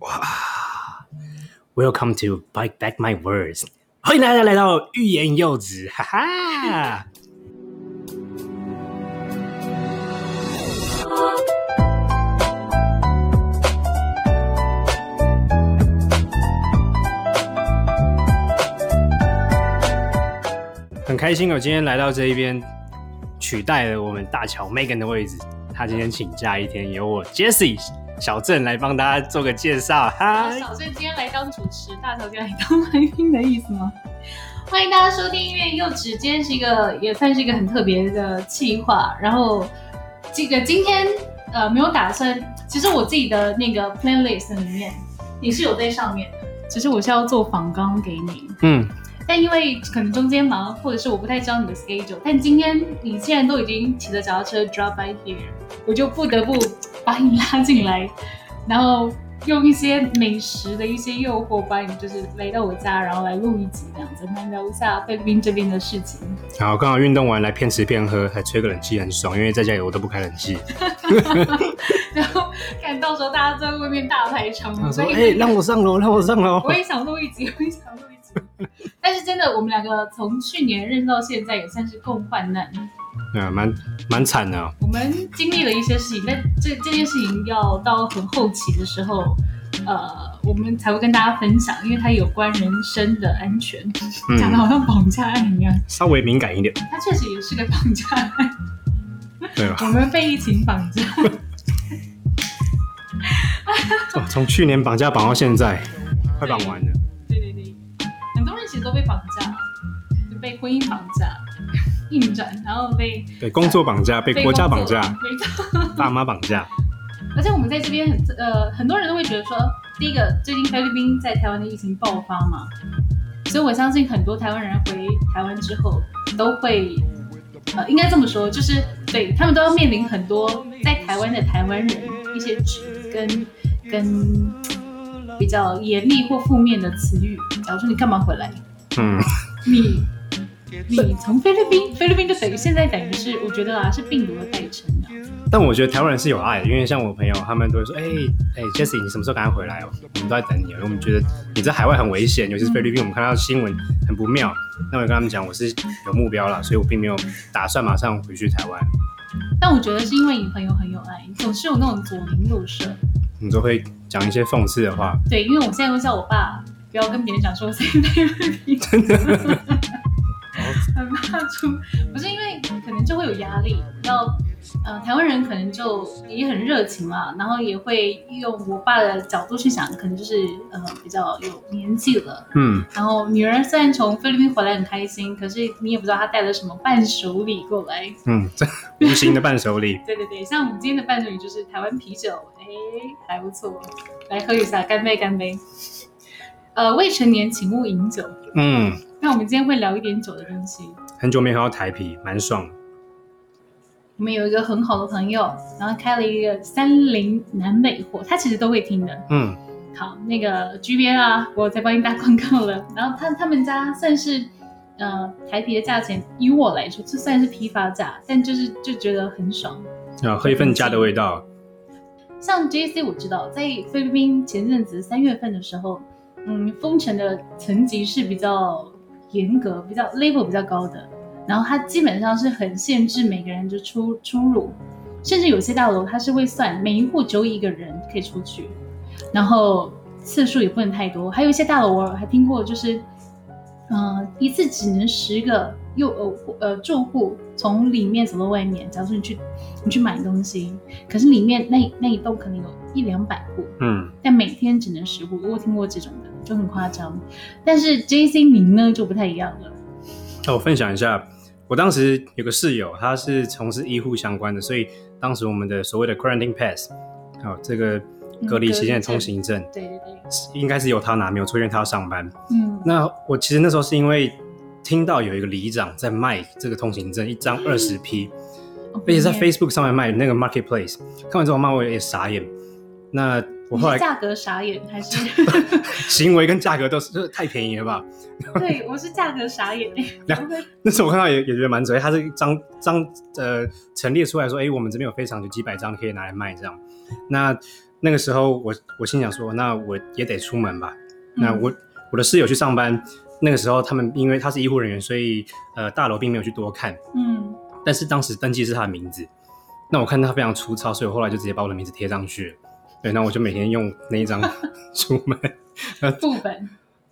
哇 Welcome to Bike Back My Words，欢迎大家来到欲言又止，哈哈。很开心，我今天来到这一边，取代了我们大乔 Megan 的位置。他今天请假一天，由我 Jessie 小郑来帮大家做个介绍。嗨，小郑今天来当主持，大乔今天来当来宾的意思吗？欢迎大家收听音乐幼稚，今天是一个也算是一个很特别的企划。然后这个今天呃没有打算，其实我自己的那个 playlist 里面也是有在上面的，只是我是要做仿纲给你。嗯。但因为可能中间忙，或者是我不太知道你的 schedule，但今天你既然都已经骑着脚踏车 drop by here，我就不得不把你拉进来，然后用一些美食的一些诱惑，把你就是来到我家，然后来录一集这样子，来聊一下菲律宾这边的事情。好，刚好运动完来骗吃骗喝，还吹个冷气很爽，因为在家里我都不开冷气。然后看到时候大家在外面大排场，说哎让我上楼，让我上楼。我也想录一集，我也想录。但是真的，我们两个从去年认识到现在，也算是共患难。对啊，蛮蛮惨的。我们经历了一些事情，但这这件事情要到很后期的时候，呃，我们才会跟大家分享，因为它有关人身的安全，讲的好像绑架案一样，稍微敏感一点。它确实也是个绑架案。对吧。我们被疫情绑架。哦，从去年绑架绑到现在，快绑完了。被绑架，就被婚姻绑架、硬转，然后被被工作绑架、被国家绑架、爸妈绑架。而且我们在这边很呃，很多人都会觉得说，第一个最近菲律宾在台湾的疫情爆发嘛，所以我相信很多台湾人回台湾之后都会呃，应该这么说，就是对他们都要面临很多在台湾的台湾人一些指跟跟比较严厉或负面的词语。假如说你干嘛回来？嗯，你 你从菲律宾，菲律宾就等于现在等于是，我觉得啊是病毒的代称啊。但我觉得台湾人是有爱的，因为像我朋友他们都会说，哎哎，Jessie，你什么时候赶快回来哦？我们都在等你，因为我们觉得你在海外很危险，尤其是菲律宾，我们看到新闻很不妙。那我跟他们讲，我是有目标了，所以我并没有打算马上回去台湾。但我觉得是因为你朋友很有爱，总是有那种左邻右舍，你都会讲一些讽刺的话。对，因为我现在都叫我爸。不要跟别人讲说我是菲律宾，真的很怕出，不是因为可能就会有压力。要呃，台湾人可能就也很热情嘛，然后也会用我爸的角度去想，可能就是呃比较有年纪了，嗯。然后女儿虽然从菲律宾回来很开心，可是你也不知道她带了什么伴手礼过来，嗯，这无形的伴手礼。对对对，像我们今天的伴手礼就是台湾啤酒，哎，还不错，来喝一下，干杯干杯。呃，未成年请勿饮酒。嗯，那我们今天会聊一点酒的东西。很久没喝到台啤，蛮爽。我们有一个很好的朋友，然后开了一个三菱南美货，他其实都会听的。嗯，好，那个 G B 啊，我在帮你打广告了。然后他他们家算是呃台啤的价钱，以我来说，这算是批发价，但就是就觉得很爽。啊，喝一份家的味道。像 J C 我知道，在菲律宾前阵子三月份的时候。嗯，封城的层级是比较严格、比较 level 比较高的，然后它基本上是很限制每个人的出出入，甚至有些大楼它是会算每一户只有一个人可以出去，然后次数也不能太多。还有一些大楼我还听过，就是嗯一次只能十个又呃呃住户从里面走到外面。假如说你去你去买东西，可是里面那那一栋可能有一两百户，嗯，但每天只能十户。我听过这种的。就很夸张，但是 J C 您呢就不太一样了。那我分享一下，我当时有个室友，他是从事医护相关的，所以当时我们的所谓的 quarantine pass，好，这个隔离期间的通行证，对对对，应该是由他拿，没有错，因为他要上班。嗯，那我其实那时候是因为听到有一个里长在卖这个通行证，一张二十 P，而且在 Facebook 上面卖那个 marketplace，看完之后，妈我也傻眼。那我后来价格傻眼还是 行为跟价格都是就是太便宜了吧？对，我是价格傻眼。那时候我看到也也觉得蛮准，他是张张呃陈列出来说，哎，我们这边有非常有几百张可以拿来卖这样。那那个时候我我心想说，那我也得出门吧。那嗯我我的室友去上班，那个时候他们因为他是医护人员，所以呃大楼并没有去多看。嗯，但是当时登记是他的名字，那我看他非常粗糙，所以我后来就直接把我的名字贴上去了。对，那我就每天用那一张 出门。副本。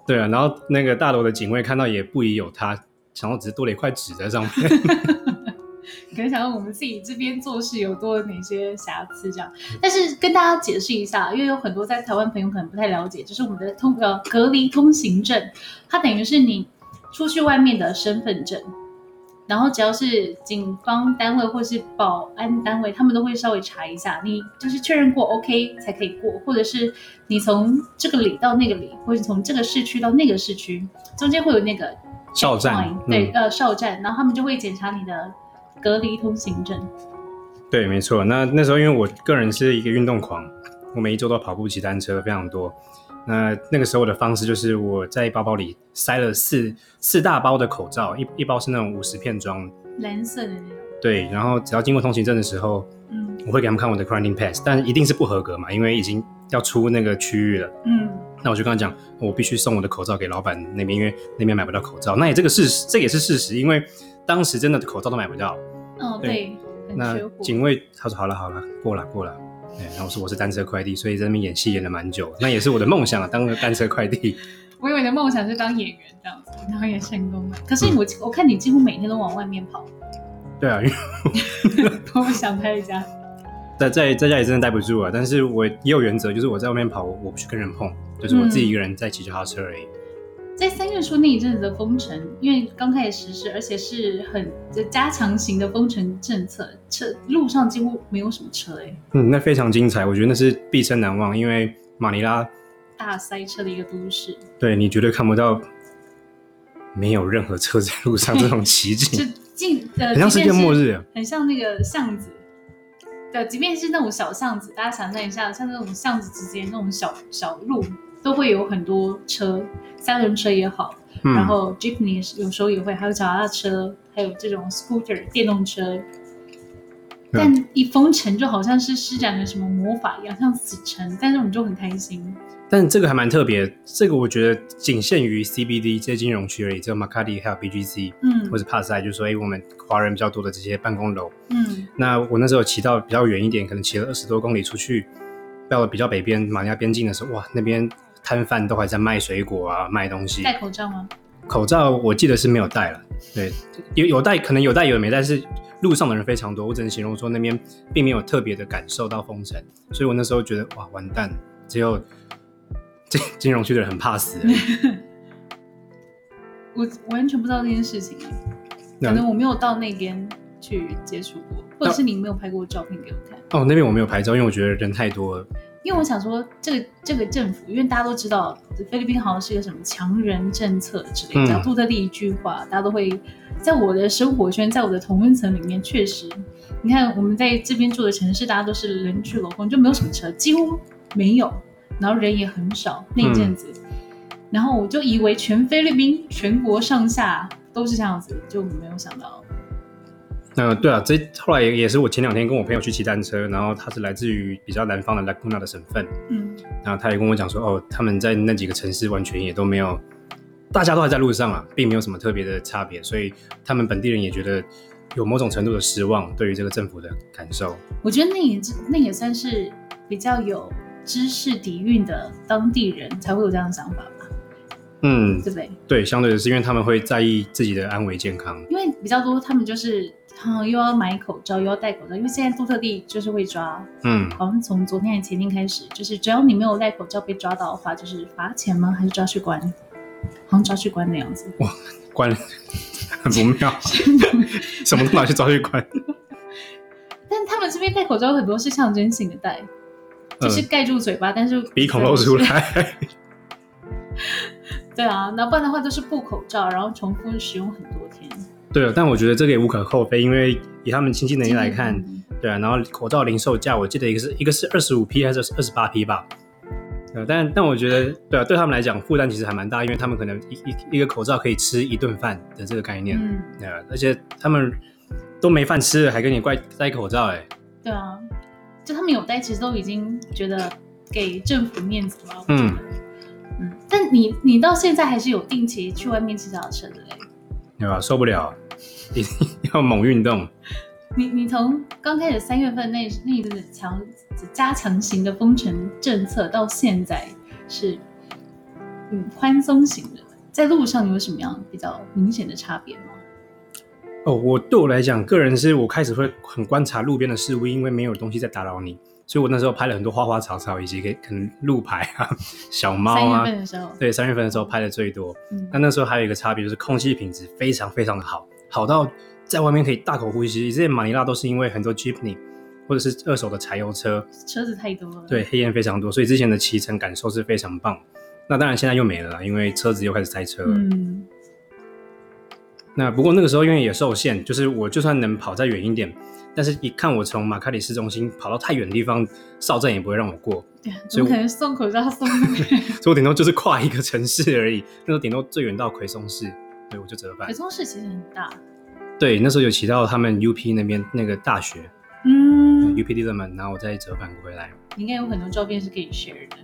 对啊，然后那个大楼的警卫看到也不疑有他，想到只是多了一块纸在上面。可能想到我们自己这边做事有多了哪些瑕疵这样，但是跟大家解释一下，因为有很多在台湾朋友可能不太了解，就是我们的通呃隔离通行证，它等于是你出去外面的身份证，然后只要是警方单位或是保安单位，他们都会稍微查一下，你就是确认过 OK 才可以过，或者是你从这个里到那个里，或者从这个市区到那个市区，中间会有那个哨站对，嗯呃，哨站，然后他们就会检查你的隔离通行证。对，没错。那那时候因为我个人是一个运动狂，我每一周都跑步、骑单车非常多。那那个时候我的方式就是我在包包里塞了四四大包的口罩，一一包是那种五十片装，蓝色的那种，对。然后只要经过通行证的时候，嗯我会给他们看我的 quarantine pass，但一定是不合格嘛，因为已经要出那个区域了。嗯，那我就跟他讲，我必须送我的口罩给老板那边，因为那边买不到口罩。那也这个事实，这也是事实，因为当时真的口罩都买不到。哦对对，那。警卫他说好了好了，过了过了。对，然后说我是单车快递，所以在那边演戏演了蛮久，那也是我的梦想啊，当个单车快递。我以为你的梦想是当演员这样子，然后也成功了。可是我、我看你几乎每天都往外面跑，对啊，因为 我想太家。在在在家里真的待不住啊，但是我也有原则，就是我在外面跑，我我不去跟人碰，就是我自己一个人在骑脚踏车而已。在三月初那一阵子的封城，因为刚开始实施，而且是很加强型的封城政策，车路上几乎没有什么车哎、嗯，那非常精彩，我觉得那是毕生难忘，因为马尼拉大塞车的一个都市，对你绝对看不到没有任何车在路上这种奇 就近，呃，很像世界末日啊。很像那个巷子。对，即便是那种小巷子，大家想象一下，像那种巷子之间那种小小路，都会有很多车，三轮车也好，嗯，然后 Jeepney 有时候也会，还有脚踏车，还有这种 scooter 电动车。但一封城就好像是施展了什么魔法一样，像死城，但是我们就很开心。但这个还蛮特别，这个我觉得仅限于 CBD 这些金融区而已，只有 Macadi 还有 BGC 嗯或者帕赛，就是说，哎，我们华人比较多的这些办公楼。嗯那我那时候骑到比较远一点，可能骑了二十多公里出去，到了比较北边马尼拉边境的时候，哇，那边摊贩都还在卖水果啊，卖东西。戴口罩吗？口罩我记得是没有戴了，对，有有戴，可能有戴有没戴，但是路上的人非常多，我只能形容说那边并没有特别的感受到封城，所以我那时候觉得哇完蛋，只有金金融区的人很怕死。我完全不知道这件事情，可能我没有到那边去接触过，或者是你没有拍过照片给我看。哦，那边我没有拍照，因为我觉得人太多了。因为我想说，这个这个政府，因为大家都知道菲律宾好像是一个什么强人政策之类的，嗯。只要杜特地一句话，大家都会在我的生活圈，在我的同温层里面，确实，你看我们在这边住的城市，大家都是人去楼空，就没有什么车，几乎没有，然后人也很少那一阵子，然后我就以为全菲律宾全国上下都是这样子，就没有想到，那对啊，这后来也也是我前两天跟我朋友去骑单车，然后他是来自于比较南方的 Laguna 的省份，嗯，然后他也跟我讲说，哦，他们在那几个城市完全也都没有，大家都还在路上啊，并没有什么特别的差别，所以他们本地人也觉得有某种程度的失望对于这个政府的感受。我觉得那也是那也算是比较有知识底蕴的当地人才会有这样的想法吧，嗯，对不对？对，相对的是因为他们会在意自己的安危健康。因为比较多，他们就是啊、又要买口罩，又要戴口罩，因为现在杜特地就是会抓，嗯，好像从昨天还是前天开始，就是只要你没有戴口罩被抓到的话，就是罚钱吗？还是抓去关？好像抓去关的样子。哇关很不妙，什么都拿去抓去关。但他们这边戴口罩很多是象征性的戴，就是盖住嘴巴，但是鼻孔露出。来。对啊，那不然的话就是布口罩，然后重复使用很多天。对啊，但我觉得这个也无可厚非，因为以他们经济能力来看，嗯对啊，然后口罩零售价，我记得一个是一个是二十五 P 还是二十八 P 吧。呃，但但我觉得，对啊，对他们来讲负担其实还蛮大，因为他们可能一一一个口罩可以吃一顿饭的这个概念，嗯，对啊，而且他们都没饭吃了，还跟你怪戴口罩、哎，对啊，就他们有戴，其实都已经觉得给政府面子了。嗯嗯嗯，但你你到现在还是有定期去外面吃早餐的嘞。对吧？受不了，一定要猛运动。你你从刚开始三月份那那一阵子强加强型的封城政策，到现在是嗯宽松型的，在路上有什么样比较明显的差别吗？哦，我对我来讲，个人是我开始会很观察路边的事物，因为没有东西在打扰你，所以我那时候拍了很多花花草草，以及可可能路牌啊、小猫三月啊。份的时候，对，三月份的时候拍的最多。嗯那那时候还有一个差别就是空气品质非常非常的好，好到在外面可以大口呼吸。之前马尼拉都是因为很多 jeepney 或者是二手的柴油车，车子太多了。对，黑烟非常多，所以之前的骑乘感受是非常棒。那当然现在又没了啦，因为车子又开始塞车了。嗯，那不过那个时候因为也受限，就是我就算能跑再远一点，但是一看我从马卡里市中心跑到太远的地方，哨站也不会让我过，对啊，所以我怎么可能送口罩送？所以我顶多就是跨一个城市而已。那时候顶多最远到奎松市，对我就折返北。中市其实很大，对，那时候有骑到他们 UP 那边那个大学、嗯，UP 地热门，然后我再折返回来。你应该有很多照片是可以 share 的。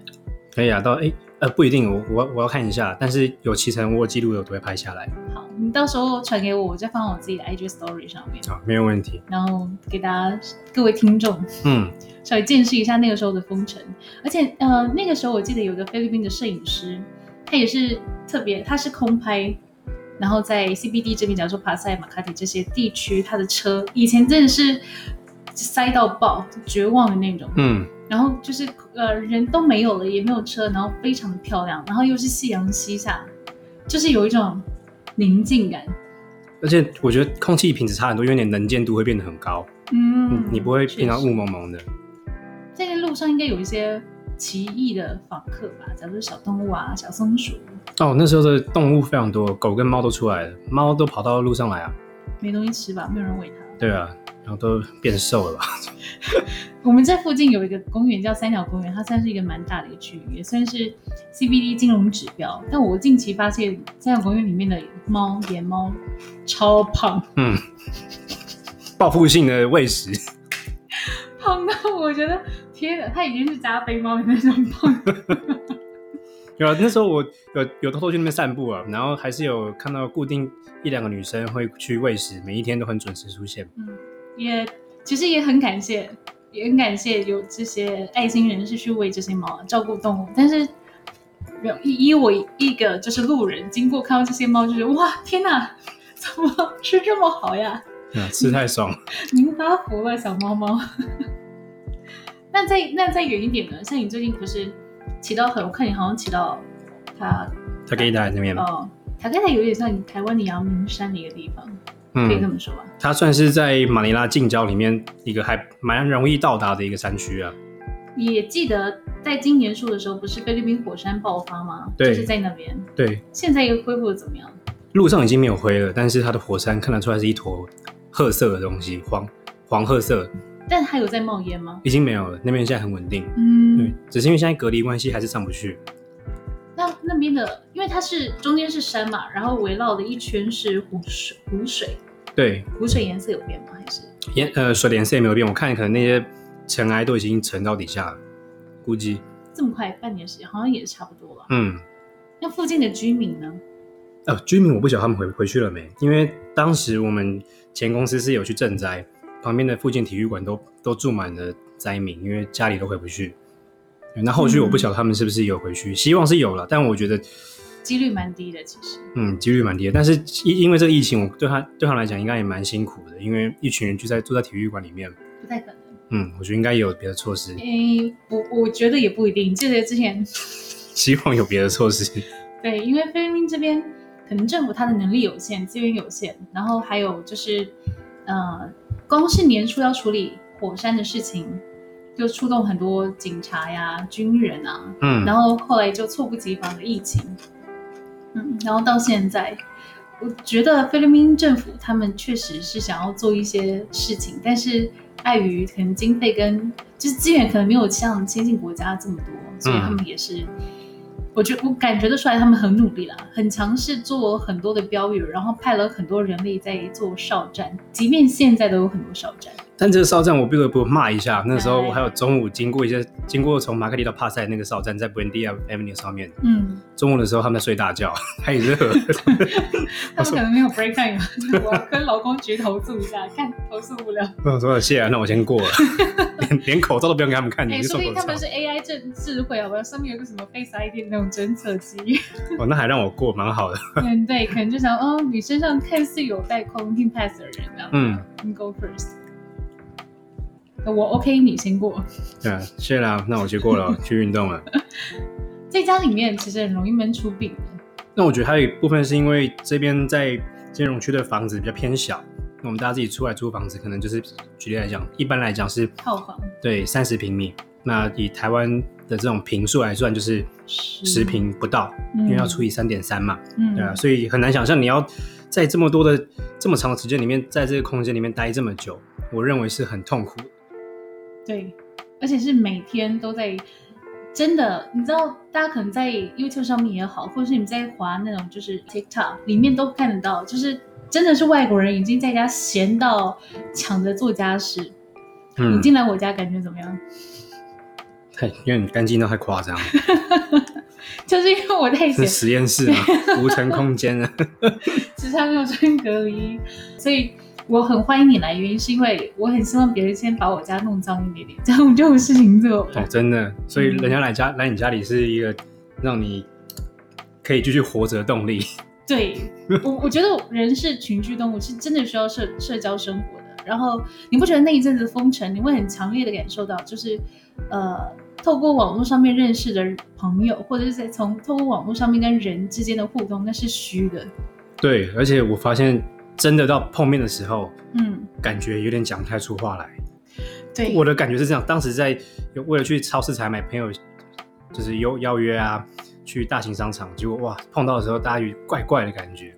可以啊，到哎呃不一定，我我我要看一下，但是有骑乘我有记录的我都会拍下来好，你到时候传给我，我再放我自己的 IG Story 上面，好，没有问题。然后给大家各位听众嗯，稍微见识一下那个时候的风尘。而且呃，那个时候我记得有个菲律宾的摄影师，他也是特别，他是空拍。然后在 CBD 这边，假如说帕塞、马卡蒂这些地区，他的车以前真的是塞到爆，绝望的那种。嗯，然后就是呃人都没有了，也没有车，然后非常的漂亮，然后又是夕阳西下，就是有一种宁静感。而且我觉得空气品质差很多，因为你的能见度会变得很高，嗯嗯，你不会确平常雾蒙蒙的。这个路上应该有一些奇异的访客吧，假如说小动物啊、小松鼠，哦，那时候的动物非常多，狗跟猫都出来了，猫都跑到路上来啊，没东西吃吧，没有人喂它。对啊，然后都变瘦了吧？我们这附近有一个公园叫三角公园，它算是一个蛮大的一个区域，也算是 CBD 金融指标。但我近期发现三角公园里面的猫、野猫超胖，嗯，报复性的喂食，胖到我觉得天哪，它已经是加菲猫的那种胖。有啊，那时候我有有偷偷去那边散步啊，然后还是有看到固定一两个女生会去喂食，每一天都很准时出现。嗯，也其实也很感谢，也很感谢有这些爱心人士去喂这些猫，照顾动物。但是，以以我一个就是路人经过看到这些猫，就觉得哇，天哪，怎么吃这么好呀？啊，吃太爽了。您发福了，小猫猫。那再那再远一点呢？像你最近不是骑到很，我看你好像骑到他他给台那边，哦，塔盖塔有点像你台湾的阳明山的一个地方，可以这嗯，么说吧？它算是在马尼拉近郊里面一个还蛮容易到达的一个山区啊。也记得在今年初的时候，不是菲律宾火山爆发吗？对就是在那边。对，现在又恢复的怎么样？路上已经没有灰了，但是它的火山看得出来是一坨褐色的东西，黄黄褐色，但还有在冒烟吗？已经没有了。那边现在很稳定，嗯对嗯，，只是因为现在隔离关系还是上不去。那那边的，因为它是中间是山嘛，然后围绕的一圈是湖水，湖水，对，湖水颜色有变吗？还是？颜呃水的颜色也没有变，我看可能那些尘埃都已经沉到底下了，估计这么快，半年时间好像也是差不多了。嗯。那附近的居民呢？呃，居民我不晓得他们回回去了没，因为当时我们前公司是有去赈灾，旁边的附近体育馆都都住满了灾民，因为家里都回不去。那后续我不晓得他们是不是有回去，希望是有了，但我觉得几率蛮低的，其实。嗯几率蛮低的。但是因因为这个疫情，我对他对他来讲应该也蛮辛苦的，因为一群人聚在住在体育馆里面，不太可能。嗯，我觉得应该有别的措施，诶，不，我觉得也不一定。记得之前 希望有别的措施。对，因为菲律宾这边可能政府它的能力有限，资源有限，然后还有就是，呃，光是年初要处理火山的事情，就出动很多警察呀、军人啊，嗯，然后后来就猝不及防的疫情，嗯，然后到现在，我觉得菲律宾政府他们确实是想要做一些事情，但是碍于可能经费跟就是资源可能没有像先进国家这么多，所以他们也是。我觉我感觉得出来，他们很努力了，很尝试做很多的标语，然后派了很多人力在做哨站，即便现在都有很多哨站。但这个哨站我不得不骂一下，那时候哎我还有中午经过一些，经过从马克利到帕塞那个哨站，在 Buendia Avenue 上面，嗯，中午的时候他们在睡大觉，太热。他们可能没有 break time 啊，我要跟劳工局投诉一下，看投诉不了。我说谢啊，那我先过了，连连口罩都不用给他们看，你说不定他们。是 AI 智智慧，好吧？上面有个什么 Face ID 那种侦测机。哦，那还让我过，蛮好的。嗯，对，可能就想，哦，你身上看似有带 quarantine pass 的人，嗯，你 go first。我 OK，你先过。对啊，谢啦，那我先过了，去运动了。在家里面其实很容易闷出病。那我觉得还有一部分是因为这边在金融区的房子比较偏小，那我们大家自己出来租房子，可能就是举例来讲，一般来讲是套房对三十平米，那以台湾的这种平数来算，就是十平不到，因为要除以三点三嘛，嗯，对啊，所以很难想象你要在这么多的这么长的时间里面，在这个空间里面待这么久，我认为是很痛苦的。对，而且是每天都在，真的，你知道，大家可能在 YouTube 上面也好，或者是你在滑那种就是 TikTok 里面都看得到，就是真的是外国人已经在家闲到抢着做家事。你嗯，进来我家感觉怎么样？太因为你干净到太夸张了，就是因为我在实验室嘛，无尘空间啊。只是还没有穿隔离，所以我很欢迎你来。原因是因为我很希望别人先把我家弄脏一点点，这样我们就有事情做了。哦，真的，所以人家来家来你家里是一个让你可以继续活着的动力。对我，我觉得人是群居动物，是真的需要社社交生活的。然后你不觉得那一阵子封城，你会很强烈的感受到，就是呃，透过网络上面认识的朋友，或者是在从透过网络上面跟人之间的互动，那是虚的。对，而且我发现真的到碰面的时候，嗯，感觉有点讲不太出话来。对，我的感觉是这样，当时在有为了去超市采买，朋友就是邀邀约啊，去大型商场，结果哇碰到的时候，大家有怪怪的感觉。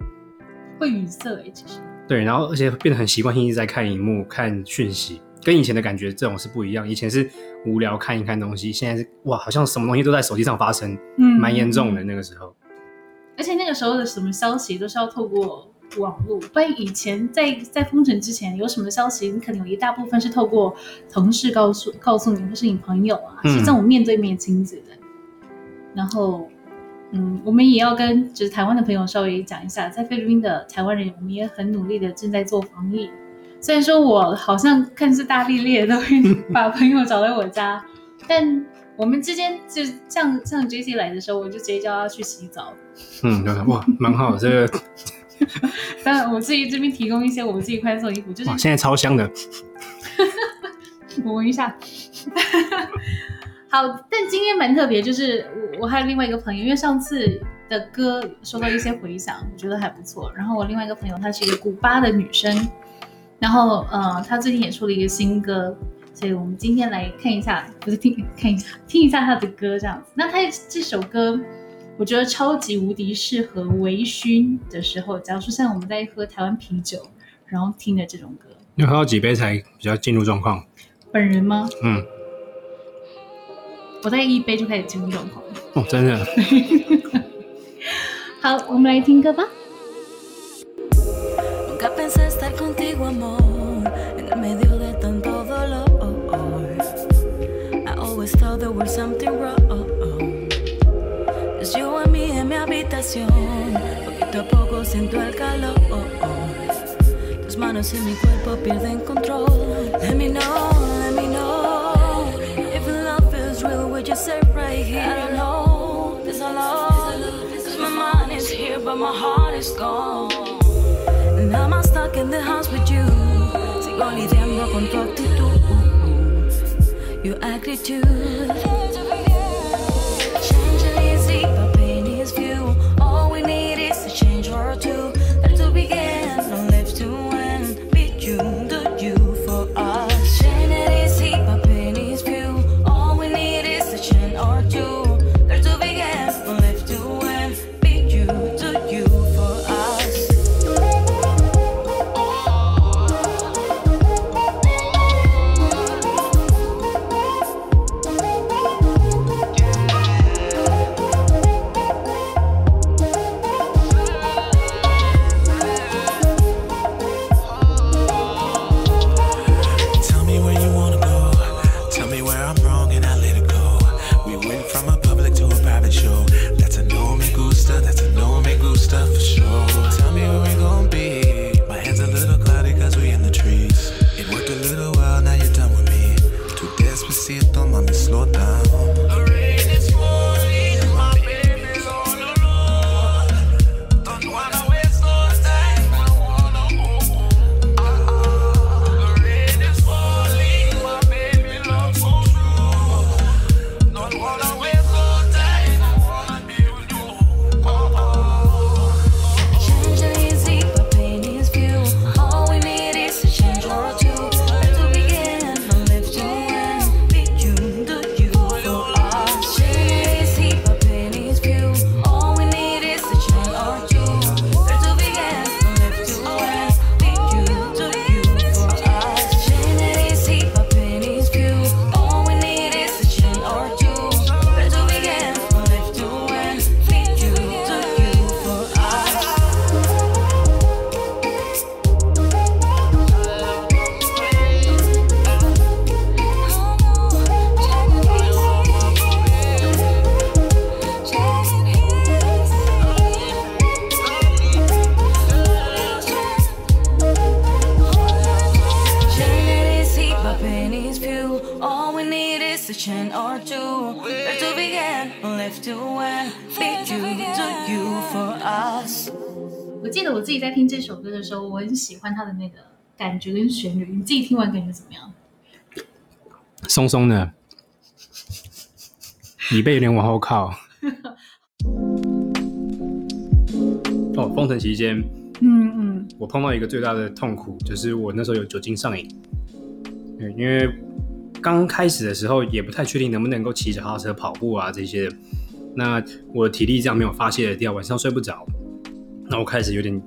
会语塞哎，其实。对，然后而且变得很习惯性一直在看荧幕、看讯息，跟以前的感觉这种是不一样。以前是无聊看一看东西，现在是哇，好像什么东西都在手机上发生，嗯蛮严重的那个时候。而且那个时候的什么消息都是要透过网络，不然以前在在封城之前有什么消息，你可能有一大部分是透过同事告诉告诉你，或是你朋友啊，嗯是这种面对面亲子的。然后，嗯，我们也要跟就是台湾的朋友稍微讲一下，在菲律宾的台湾人，我们也很努力的正在做防疫。虽然说我好像看似大咧咧的都会把朋友找来我家，但我们之间就像像 J C 来的时候，我就直接叫他去洗澡。嗯，对哇，蛮好的，这个 当然，我自己这边提供一些我们自己快送的衣服，就是哇，现在超香的。我闻一下。好，但今天蛮特别，就是我我还有另外一个朋友，因为上次的歌收到一些回响，我觉得还不错。然后我另外一个朋友，她是一个古巴的女生，然后呃，她最近也出了一个新歌，所以我们今天来看一下，不是听看一下，听一下她的歌这样子。那她这首歌，我觉得超级无敌适合微醺的时候，假如说像我们在喝台湾啤酒，然后听的这种歌。要喝到几杯才比较进入状况？本人吗？嗯，我在一杯就开始进入状况。哦，真的。好，我们来听歌吧。Thought there was something wrong. En habitación. Poquito a poco siento el calor. Tus manos en mi cuerpo pierden control. Let me know, let me know. If love feels real, would you say right here? I don't know. This I love. Cause my mind is here, but my heart is gone. And I'm stuck in the house with you. Sigo lidiando con tu actitud. Your attitude. 喜欢它的那个感觉跟旋律。你自己听完感觉怎么样？松松的，椅背有点往后靠。哦，封城期间，嗯嗯，我碰到一个最大的痛苦，就是我那时候有酒精上瘾。对，因为刚开始的时候也不太确定能不能够骑脚踏车、跑步啊这些。那我的体力这样没有发泄的掉，晚上睡不着。那我开始有点，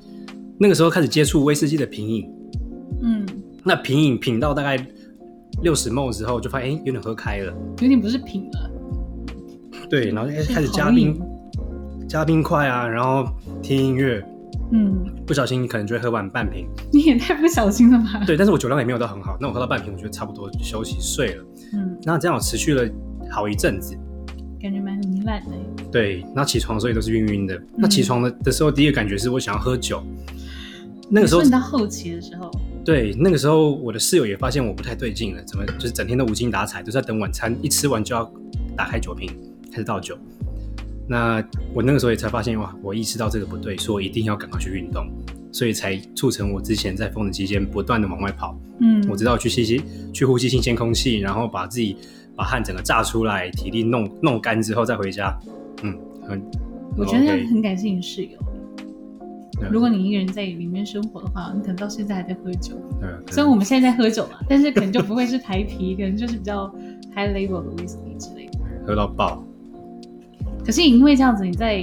那个时候开始接触威士忌的品饮。嗯，那品饮品到大概六十 ml 之后，就发现哎、有点喝开了。有点不是品了，对，然后就开始加冰，加冰块啊，然后听音乐，嗯，不小心可能就会喝完半瓶。你也太不小心了吧？对，但是我酒量也没有到很好，那我喝到半瓶，我觉得差不多就休息睡了。嗯，那这样我持续了好一阵子。感觉蛮糜烂的。对，那起床的时候也都是晕晕的。那起床的的时候，第一个感觉是我想要喝酒。那个时候你，到后期的时候，对，那个时候我的室友也发现我不太对劲了，怎么就是整天都无精打采，都在等晚餐，一吃完就要打开酒瓶开始倒酒。那我那个时候也才发现哇，我意识到这个不对，所以我一定要赶快去运动，所以才促成我之前在封城期间不断的往外跑。嗯，我知道去吸吸去呼吸新鲜空气，然后把自己把汗整个炸出来，体力弄弄干之后再回家。嗯，很我觉得很感谢你室友。对如果你一个人在里面生活的话，你可能到现在还在喝酒。对虽然我们现在在喝酒嘛，但是可能就不会是台啤，可能就是比较 high level 的 whisky 之类的。喝到爆。可是因为这样子，你在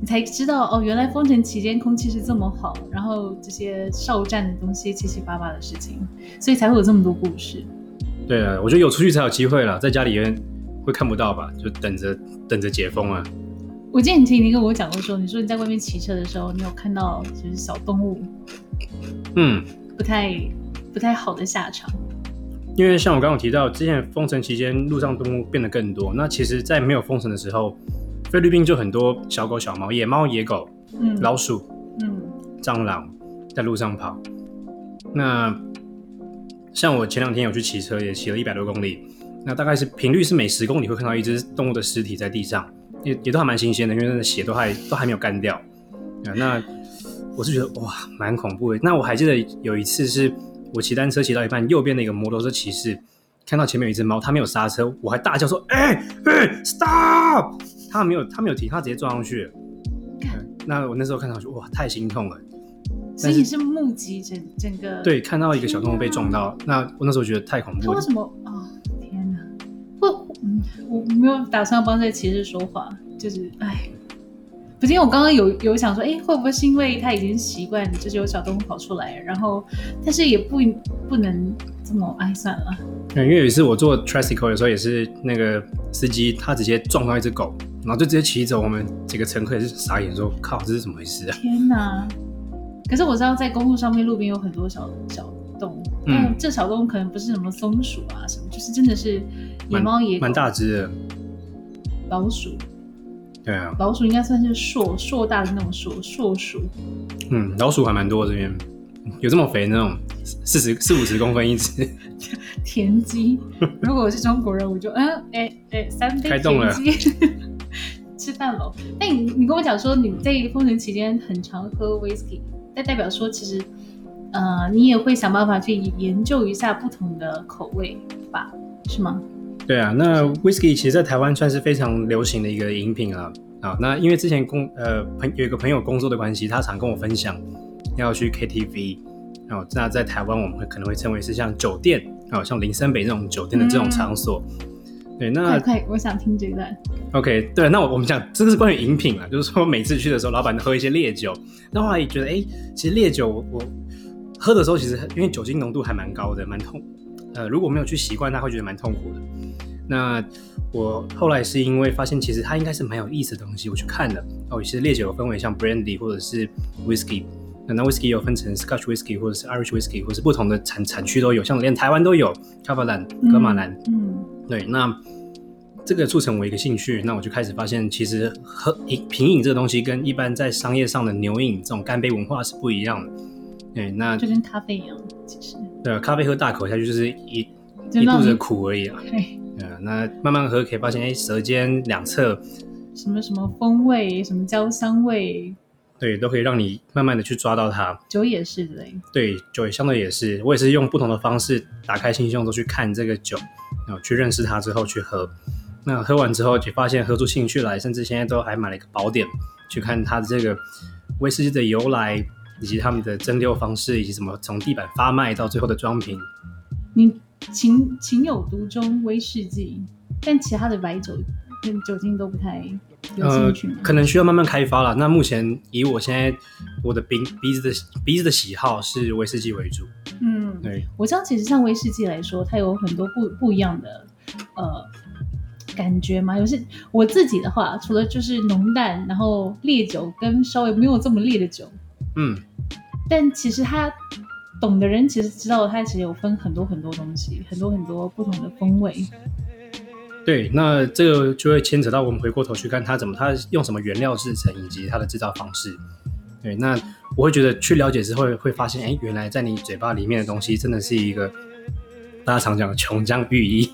你才知道哦，原来封城期间空气是这么好，然后这些哨站的东西七七八八的事情，所以才会有这么多故事。对啊，我觉得有出去才有机会了，在家里也会看不到吧，就等着等着解封啊。我记得你听你跟我讲过说，你说你在外面骑车的时候，你有看到就是小动物嗯，不太不太好的下场。因为像我刚刚提到，之前封城期间路上动物变得更多，那其实，在没有封城的时候，菲律宾就很多小狗、小猫、野猫、野狗、嗯，老鼠、嗯蟑螂在路上跑。那像我前两天有去骑车，也骑了一百多公里，那大概是频率是每十公里会看到一只动物的尸体在地上，也也都还蛮新鲜的，因为那个血都还都还没有干掉。啊，那我是觉得哇，蛮恐怖的。那我还记得有一次是我骑单车骑到一半，右边的一个摩托车骑士看到前面有一只猫，他没有刹车，我还大叫说：“哎、哎、s t o p 他没有他没有停，他直接撞上去那我那时候看到就哇，太心痛了。所以你是目击整整个对，看到一个小动物被撞到，那我那时候觉得太恐怖了。为什么？我嗯，我没有打算要帮这个骑士说话，就是哎，不是因为我刚刚有有想说，哎，会不会是因为他已经习惯，就是有小动物跑出来，然后但是也不不能这么哎，算了，对，因为有一次我坐 tricycle 的时候，也是那个司机他直接撞到一只狗，然后就直接骑走，我们几个乘客也是傻眼说：“靠，这是怎么回事啊天哪！可是我知道在公路上面路边有很多小小动物，嗯但这小动物可能不是什么松鼠啊什么，就是真的是？”野猫、野蛮大只的，老鼠，对啊，老鼠应该算是硕硕大的那种硕硕鼠。嗯，老鼠还蛮多这边，有这么肥那种四十四五十公分一只，田鸡。如果我是中国人，我就嗯，哎哎，三杯田鸡，吃饭喽。那你你跟我讲说你在封城期间很常喝 whisky，那代表说其实呃你也会想办法去研究一下不同的口味吧，是吗？对啊，那 whisky 其实在台湾算是非常流行的一个饮品啊。啊，那因为之前工呃朋有一个朋友工作的关系，他常跟我分享要去 KTV，哦，那在台湾我们会可能会称为是像酒店，哦，像林森北这种酒店的这种场所。对，那快快，我想听这一段。OK，对，那我我们讲这个是关于饮品啊，就是说每次去的时候，老板都喝一些烈酒。那后来也觉得，哎，其实烈酒我我喝的时候，其实因为酒精浓度还蛮高的，蛮痛。呃，如果没有去习惯他，会觉得蛮痛苦的。那我后来是因为发现，其实它应该是蛮有意思的东西，我去看了。哦，其实烈酒有分为像 brandy 或者是 whisky，那那 whisky 有分成 Scotch whisky 或者是 Irish whisky，或者是不同的产产区都有，像连台湾都有 l a n 格马兰。嗯，对，那这个促成我一个兴趣，那我就开始发现，其实喝饮品饮这个东西跟一般在商业上的牛饮这种干杯文化是不一样的。对，那就跟咖啡一样，其实对咖啡喝大口下去就是一一肚子的苦而已啊。对。对啊，那慢慢喝可以发现，哎，舌尖两侧，什么什么风味，什么焦香味，对，都可以让你慢慢的去抓到它。酒也是的。对，酒也相对也是，我也是用不同的方式打开心胸，都去看这个酒，然后去认识它之后去喝。那喝完之后就发现喝出兴趣来，甚至现在都还买了一个宝典，去看它的这个威士忌的由来，以及他们的蒸馏方式，以及怎么从地板发卖到最后的装瓶。你情情有独钟威士忌，但其他的白酒跟酒精都不太有呃兴趣吗？，可能需要慢慢开发了。那目前以我现在我的鼻鼻子的鼻子的喜好是威士忌为主，嗯，对，我知道，其实像威士忌来说，它有很多不不一样的呃感觉嘛。有些我自己的话，除了就是浓淡，然后烈酒跟稍微没有这么烈的酒，嗯，但其实他懂的人其实知道，他其实有分很多很多东西，很多很多不同的风味。对，那这个就会牵扯到我们回过头去看他怎么，他用什么原料制成，以及它的制造方式。对，那我会觉得去了解之后会会发现，哎，原来在你嘴巴里面的东西真的是一个大家常讲的琼浆玉液，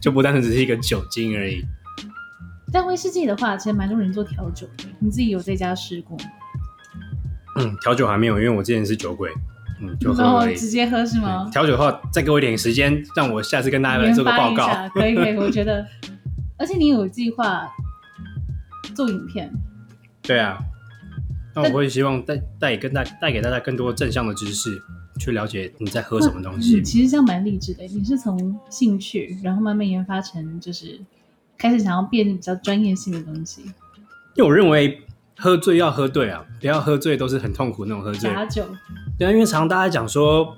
就不单纯只是一个酒精而已。但威士忌的话，其实蛮多人做调酒的，你自己有在家试过吗？嗯，调酒还没有，因为我之前是酒鬼，嗯，就喝然后而已。直接喝是吗对？调酒的话，再给我一点时间，让我下次跟大家来做个报告。发一下，可以可以，我觉得，而且你有计划做影片，对啊，那我会希望带带跟大带给大家更多正向的知识，去了解你在喝什么东西嗯，。其实这样蛮励志的。你是从兴趣，然后慢慢研发成，就是开始想要变比较专业性的东西，因为我认为喝醉要喝对啊，不要喝醉都是很痛苦那种喝醉。假酒。对啊，因为常常大家讲说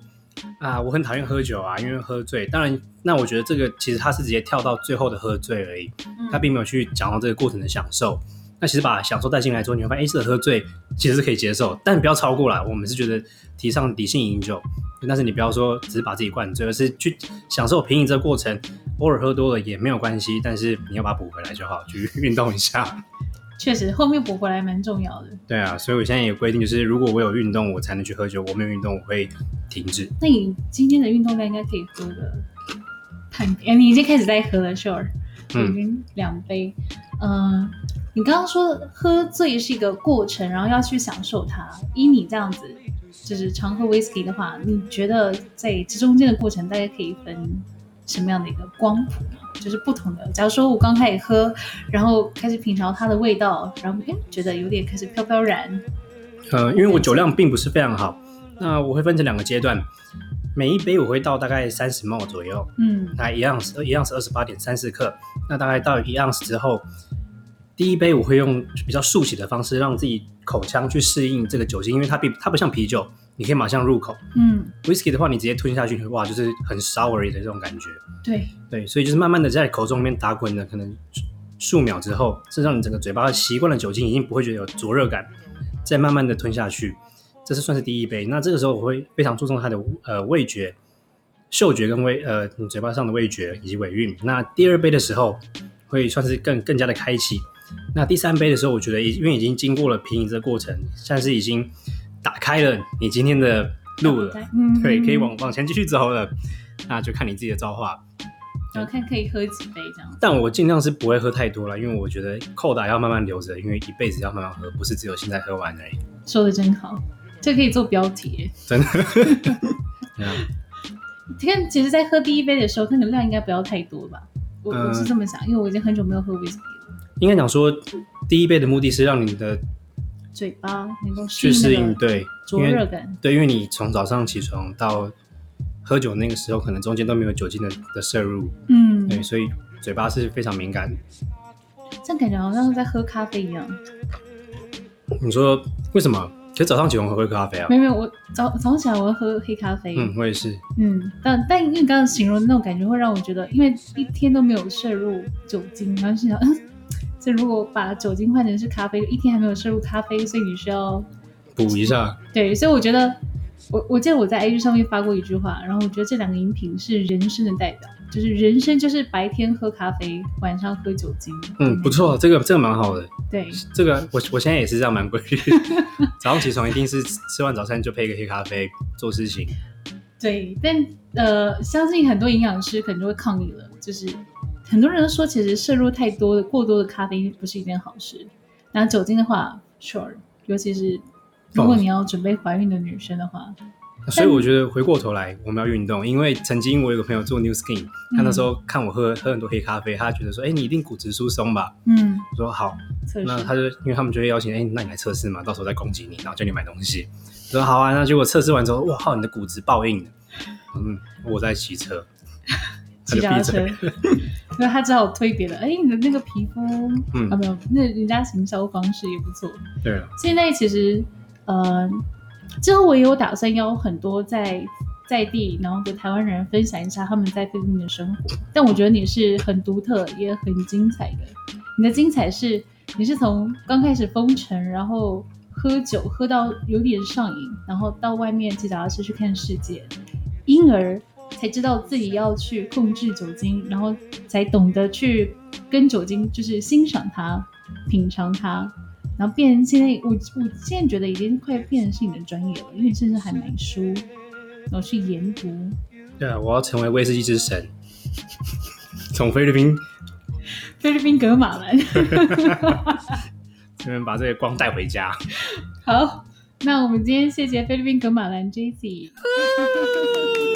啊，我很讨厌喝酒啊，因为喝醉。当然，那我觉得这个其实他是直接跳到最后的喝醉而已，他并没有去讲到这个过程的享受。那其实把享受带进来之后，你会发现，哎，这个喝醉其实是可以接受，但不要超过了。我们是觉得提倡理性饮酒，但是你不要说只是把自己灌醉，而是去享受品饮这个过程。偶尔喝多了也没有关系，但是你要把它补回来就好，去运动一下。确实，后面补回来蛮重要的。对啊，所以我现在有规定，就是如果我有运动，我才能去喝酒；我没有运动，我会停止。那你今天的运动量应该可以喝个半杯，哎，你已经开始在喝了，sure，嗯已经两杯。嗯、你刚刚说喝醉是一个过程，然后要去享受它。依你这样子，就是常喝 whisky 的话，你觉得在这中间的过程大家可以分什么样的一个光谱呢？就是不同的。假如说我刚开始喝，然后开始品尝它的味道，然后哎觉得有点开始飘飘然，呃，因为我酒量并不是非常好，那我会分成两个阶段，每一杯我会倒大概三十 ml 左右，嗯那一样是一样是二十八点三四克，那大概倒一样之后，第一杯我会用比较速洗的方式，让自己口腔去适应这个酒精，因为它比它不像啤酒，你可以马上入口嗯，，whisky 的话你直接吞下去，哇，就是很 sour 的这种感觉。对，对，所以就是慢慢的在口中里面打滚的，可能数秒之后，是让你整个嘴巴习惯了酒精，已经不会觉得有灼热感，再慢慢的吞下去，这是算是第一杯。那这个时候我会非常注重它的呃味觉、嗅觉跟味呃你嘴巴上的味觉以及尾韵。那第二杯的时候会算是更更加的开启。那第三杯的时候，我觉得已因为已经经过了品饮这个过程，像是已经打开了你今天的路了，嗯，对，可以往往前继续走了，那就看你自己的造化。然后看可以喝几杯这样。但我尽量是不会喝太多了，因为我觉得扣打要慢慢留着，因为一辈子要慢慢喝，不是只有现在喝完而已。说的真好，这可以做标题。真的。对啊你看，其实，在喝第一杯的时候，那个量应该不要太多吧？我、嗯我是这么想，因为我已经很久没有喝 whisky 了，应该讲说，第一杯的目的是让你的嘴巴能够去适应，那个对，灼热感。对，因为你从早上起床到喝酒那个时候，可能中间都没有酒精的的摄入，嗯，对，所以嘴巴是非常敏感的。这样感觉好像是在喝咖啡一样。你说为什么？其实早上起床会喝咖啡啊没？有没有，我早早上起来我会喝黑咖啡。嗯，我也是。嗯，但但因为你刚刚形容的那种感觉，会让我觉得，因为一天都没有摄入酒精，然后心想，嗯，这如果把酒精换成是咖啡，一天还没有摄入咖啡，所以你需要补一下，对，所以我觉得，我我记得我在 A G 上面发过一句话，然后我觉得这两个饮品是人生的代表，就是人生就是白天喝咖啡，晚上喝酒精。嗯，不错，这个这个蛮好的。对，这个我我现在也是这样蛮规律，早上起床一定是吃完早餐就配一个黑咖啡做事情。对，但呃，相信很多营养师可能就会抗议了，就是很多人都说，其实摄入太多的、过多的咖啡因不是一件好事。那酒精的话，sure，尤其是如果你要准备怀孕的女生的话，所以我觉得回过头来，我们要运动，因为曾经我有个朋友做 New Skin，他那时候看我喝喝很多黑咖啡，他觉得说，哎，你一定骨质疏松吧？嗯，我说好，测试那他就因为他们就会邀请，哎，那你来测试嘛，到时候再攻击你，然后叫你买东西。我说好啊，那结果测试完之后，哇靠，你的骨质爆硬的。嗯，我在骑车，骑脚踏车闭嘴。，所以他只好推别的。哎，你的那个皮肤，嗯啊没有，那人家行销方式也不错。对啊，现在其实，呃，之后我也有打算邀很多在在地，然后的台湾人分享一下他们在菲律宾的生活。但我觉得你是很独特，也很精彩的。你的精彩是，你是从刚开始封城，然后喝酒喝到有点上瘾，然后到外面骑脚踏车去看世界，因而才知道自己要去控制酒精，然后才懂得去跟酒精就是欣赏它、品尝它，然后变成现在我我现在觉得已经快变成是你的专业了，因为你甚至还买书，然后去研读。对啊，我要成为威士忌之神，从菲律宾菲律宾格马兰，你们把这个光带回家。好，那我们今天谢谢菲律宾格马兰 J C。